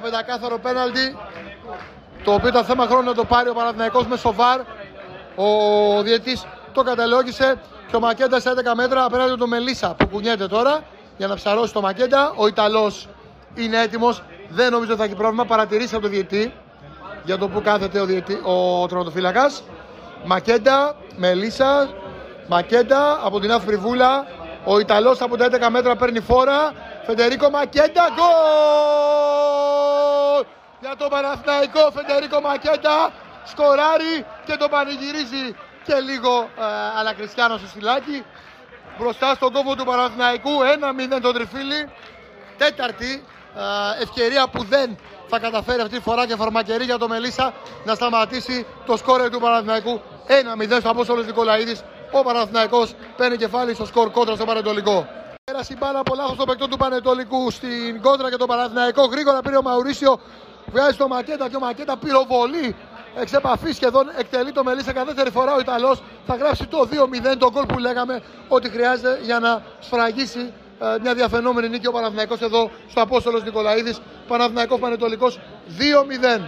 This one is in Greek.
Πεντακάθαρο πέναλτι, το οποίο ήταν θέμα χρόνου να το πάρει ο Παναθηναϊκός με σοβάρ. Ο διετής το καταλόγησε και ο Μακέντα στα 11 μέτρα απέναντι τον Μελίσσα που κουνιέται τώρα για να ψαρώσει το Μακέντα. Ο Ιταλός είναι έτοιμος, δεν νομίζω ότι θα έχει πρόβλημα. Παρατηρήσει από το διετή για το που κάθεται ο, διετή, ο τροματοφύλακας. Μακέντα, Μελίσσα, Μακέντα από την Αφριβούλα. Ο Ιταλός από τα 11 μέτρα παίρνει φόρα. Φεντερίκο Μακέντα, γκολ! Για τον Παναθηναϊκό, Φεντερίκο Μακέντα σκοράρει και τον πανηγυρίζει και λίγο ε, Αλακριστιανό στο στυλάκι. Μπροστά στον κόμβο του Παναθηναϊκού, 1-0 τον Τριφίλη. Τέταρτη ε, ευκαιρία που δεν θα καταφέρει αυτή τη φορά και φαρμακερή για το Μελίσσα να σταματήσει το σκόρ του Παναθηναϊκού 1-0 στο Απόστολος Νικολαίδης. Ο Παναθηναϊκός παίρνει κεφάλι στο σκορ κόντρα στο Πανετολικό. Πέρασε η μπάλα από λάθος των παικτών του Πανετολικού στην κόντρα και τον Παναθηναϊκό. Γρήγορα πήρε ο Μαουρίσιο, βγάζει το Μακέτα και ο Μακέτα πυροβολεί εξ επαφή σχεδόν εκτελεί το Μελίσσα. Κατά δεύτερη φορά ο Ιταλός θα γράψει το 2-0 το γκολ που λέγαμε ότι χρειάζεται για να σφραγίσει ε, μια διαφαινόμενη νίκη. Ο Παναθηναϊκός εδώ στο Απόστολος Νικολαίδης. Παναθηναϊκός Πανετολικός 2-0